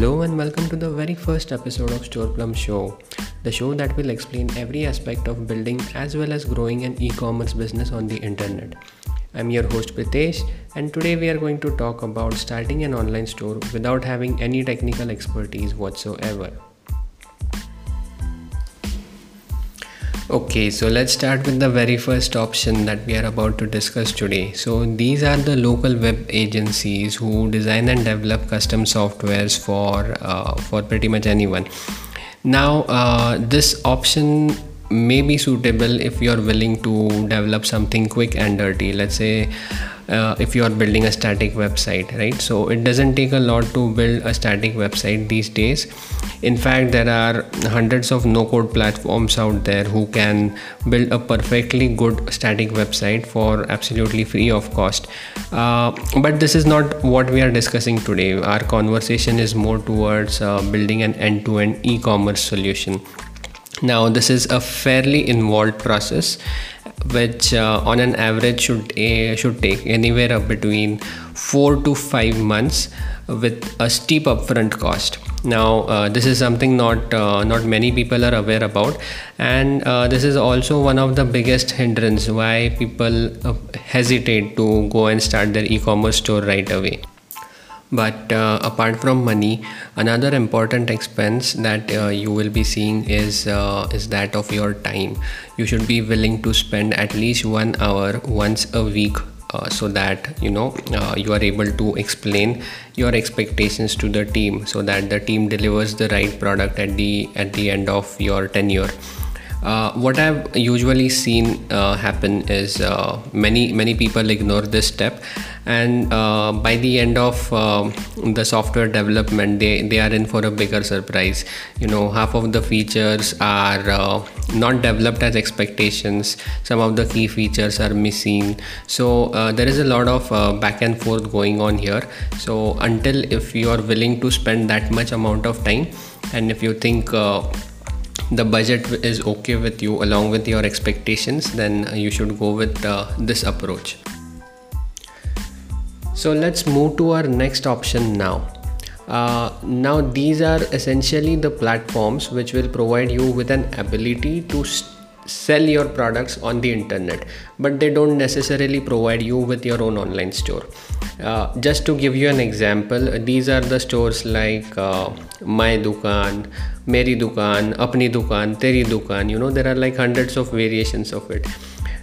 Hello and welcome to the very first episode of Storeplum Show, the show that will explain every aspect of building as well as growing an e-commerce business on the internet. I'm your host Pritesh and today we are going to talk about starting an online store without having any technical expertise whatsoever. Okay, so let's start with the very first option that we are about to discuss today. So these are the local web agencies who design and develop custom softwares for uh, for pretty much anyone. Now uh, this option may be suitable if you are willing to develop something quick and dirty. Let's say uh, if you are building a static website right? So it doesn't take a lot to build a static website these days. In fact there are hundreds of no code platforms out there who can build a perfectly good static website for absolutely free of cost. Uh, but this is not what we are discussing today. Our conversation is more towards uh, building an end-to-end e-commerce solution now this is a fairly involved process which uh, on an average should uh, should take anywhere between 4 to 5 months with a steep upfront cost. Now uh, this is something not uh, not many people are aware about. And uh, this is also one of the biggest hindrance why people uh, hesitate to go and start their e-commerce store right away but uh, apart from money another important expense that uh, you will be seeing is uh, is that of your time. You should be willing to spend at least one hour once a week uh, so that you know uh, you are able to explain your expectations to the team so that the team delivers the right product at the at the end of your tenure. Uh, what I've usually seen uh, happen is uh, many many people ignore this step, and uh, by the end of um, the software development, they they are in for a bigger surprise. You know, half of the features are uh, not developed as expectations. Some of the key features are missing. So uh, there is a lot of back and forth going on here. So until if you are willing to spend that much amount of time, and if you think the budget is okay with you along with your expectations then you should go with uh, this approach so let's move to our next option now. Uh, now these are essentially the platforms which will provide you with an ability to sell your products on the internet but they don't necessarily provide you with your own online store. Uh, just to give you an example these are the stores like uh, my dukan meri dukan apni dukan teri dukan you know there are like hundreds of variations of it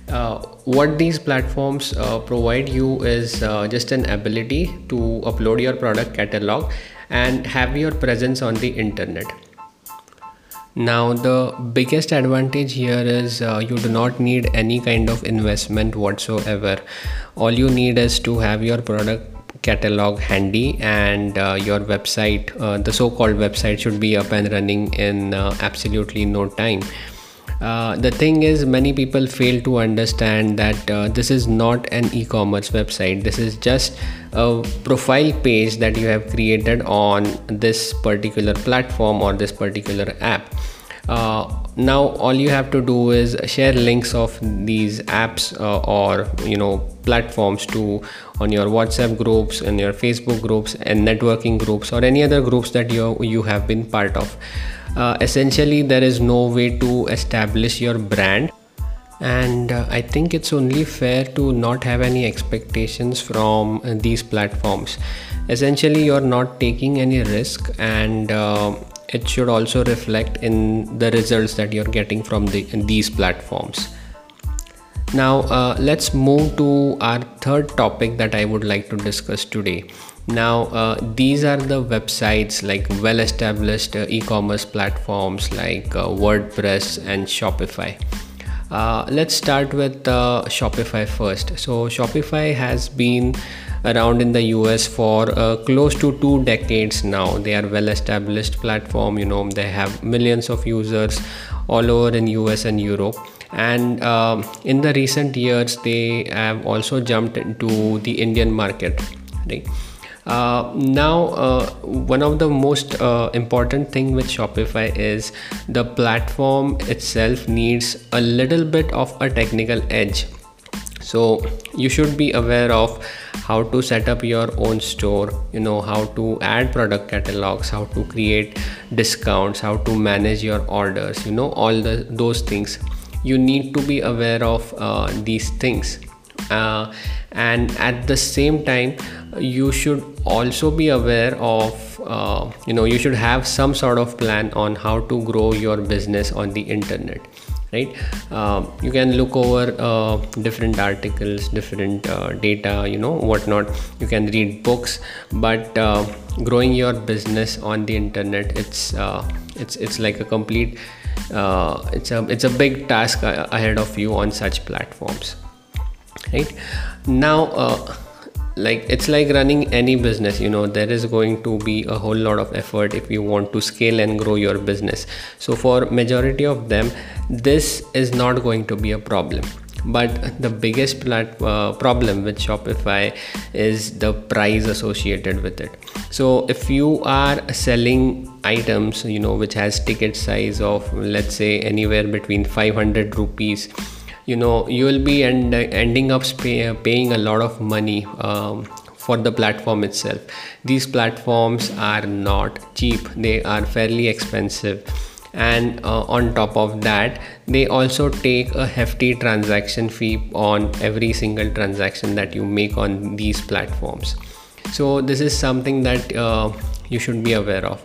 uh, what these platforms uh, provide you is uh, just an ability to upload your product catalog and have your presence on the internet. Now the biggest advantage here is uh, you do not need any kind of investment whatsoever. All you need is to have your product catalog handy and uh, your website uh, the so-called website should be up and running in uh, absolutely no time uh, the thing is many people fail to understand that uh, this is not an e-commerce website. This is just a profile page that you have created on this particular platform or this particular app. Uh, now all you have to do is share links of these apps uh, or you know platforms to on your whatsapp groups and your facebook groups and networking groups or any other groups that you you have been part of uh, essentially there is no way to establish your brand. And uh, i think it's only fair to not have any expectations from uh, these platforms. Essentially you're not taking any risk and uh, it should also reflect in the results that you're getting from the, these platforms. Now uh, let's move to our third topic that i would like to discuss today now uh, these are the websites like well established uh, e-commerce platforms like uh, wordpress and shopify. Uh, let's start with uh, shopify first. So shopify has been around in the us for uh, close to two decades now. They are well established platform you know they have millions of users all over in us and europe. And in the recent years they have also jumped into the indian market right uh, now uh, one of the most uh, important thing with shopify is the platform itself needs a little bit of a technical edge. So you should be aware of how to set up your own store you know how to add product catalogs how to create discounts how to manage your orders you know all the those things. You need to be aware of uh, these things uh, and at the same time you should also be aware of uh, you know you should have some sort of plan on how to grow your business on the internet right? Um, you can look over uh, different articles different uh, data you know whatnot. You can read books but uh, growing your business on the internet it's uh, it's it's like a complete uh, it's a it's a big task ahead of you on such platforms right? Now uh, like it's like running any business you know there is going to be a whole lot of effort if you want to scale and grow your business. So for majority of them this is not going to be a problem. But the biggest plat- uh, problem with shopify is the price associated with it. So if you are selling items you know which has ticket size of let's say anywhere between 500 rupees you know you will be end, ending up pay, paying a lot of money um, for the platform itself. These platforms are not cheap. They are fairly expensive. And uh, on top of that they also take a hefty transaction fee on every single transaction that you make on these platforms. So this is something that uh, you should be aware of.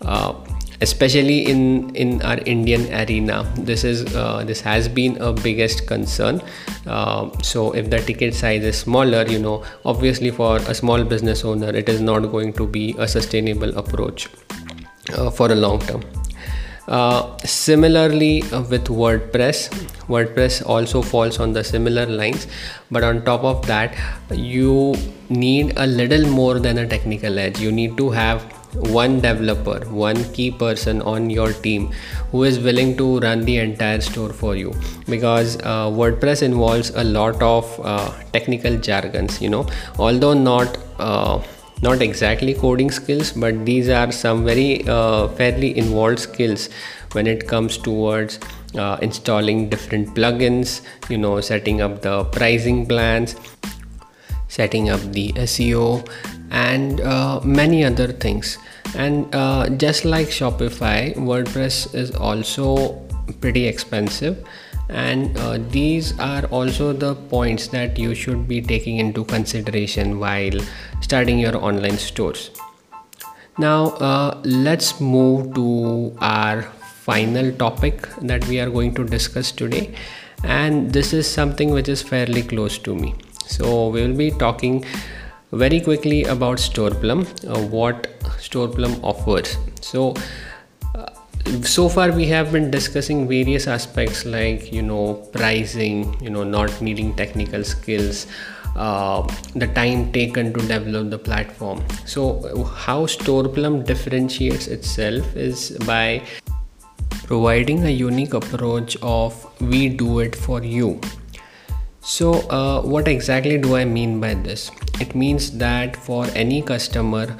Uh, especially in in our indian arena this is uh, this has been a biggest concern. Uh, so if the ticket size is smaller you know obviously for a small business owner it is not going to be a sustainable approach uh, for a long term. Uh, similarly uh, with wordpress wordpress also falls on the similar lines. But on top of that you need a little more than a technical edge. You need to have one developer one key person on your team who is willing to run the entire store for you. Because uh, wordpress involves a lot of uh, technical jargons you know. Although not uh, not exactly coding skills but these are some very uh, fairly involved skills when it comes towards uh, installing different plugins you know setting up the pricing plans setting up the SEO and uh, many other things. And uh, just like shopify wordpress is also pretty expensive. And uh, these are also the points that you should be taking into consideration while starting your online stores. Now uh, let's move to our final topic that we are going to discuss today. And this is something which is fairly close to me. So we will be talking very quickly about storeplum uh, what storeplum offers. So uh, so far we have been discussing various aspects like you know pricing you know not needing technical skills uh, the time taken to develop the platform. So how storeplum differentiates itself is by providing a unique approach of we do it for you so, uh, what exactly do I mean by this? It means that for any customer,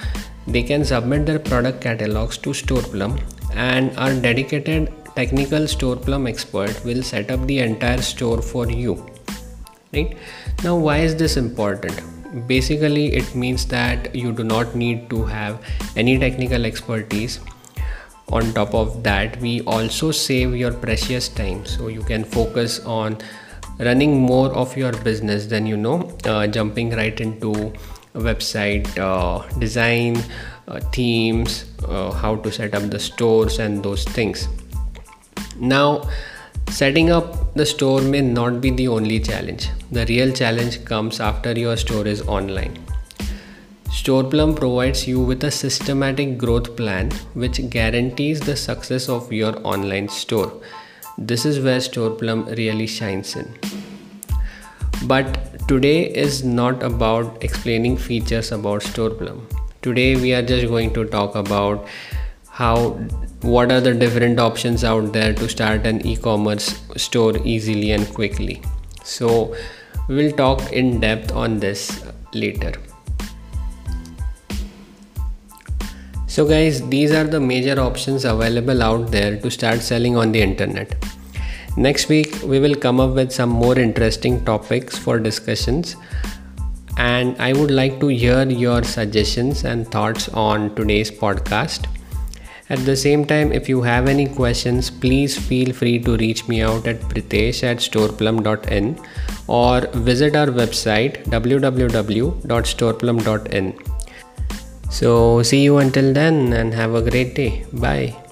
they can submit their product catalogs to Storeplum, and our dedicated technical Storeplum expert will set up the entire store for you. Right now, why is this important? Basically, it means that you do not need to have any technical expertise on top of that we also save your precious time so you can focus on running more of your business than you know uh, jumping right into website uh, design uh, themes uh, how to set up the stores and those things. Now setting up the store may not be the only challenge. The real challenge comes after your store is online. Storeplum provides you with a systematic growth plan which guarantees the success of your online store. This is where Storeplum really shines in. But today is not about explaining features about Storeplum. Today we are just going to talk about how what are the different options out there to start an e-commerce store easily and quickly. So we will talk in depth on this later. So guys, these are the major options available out there to start selling on the internet. Next week, we will come up with some more interesting topics for discussions. And I would like to hear your suggestions and thoughts on today's podcast. At the same time, if you have any questions, please feel free to reach me out at pritesh at storeplum.in or visit our website www.storeplum.in. So, see you until then and have a great day. Bye.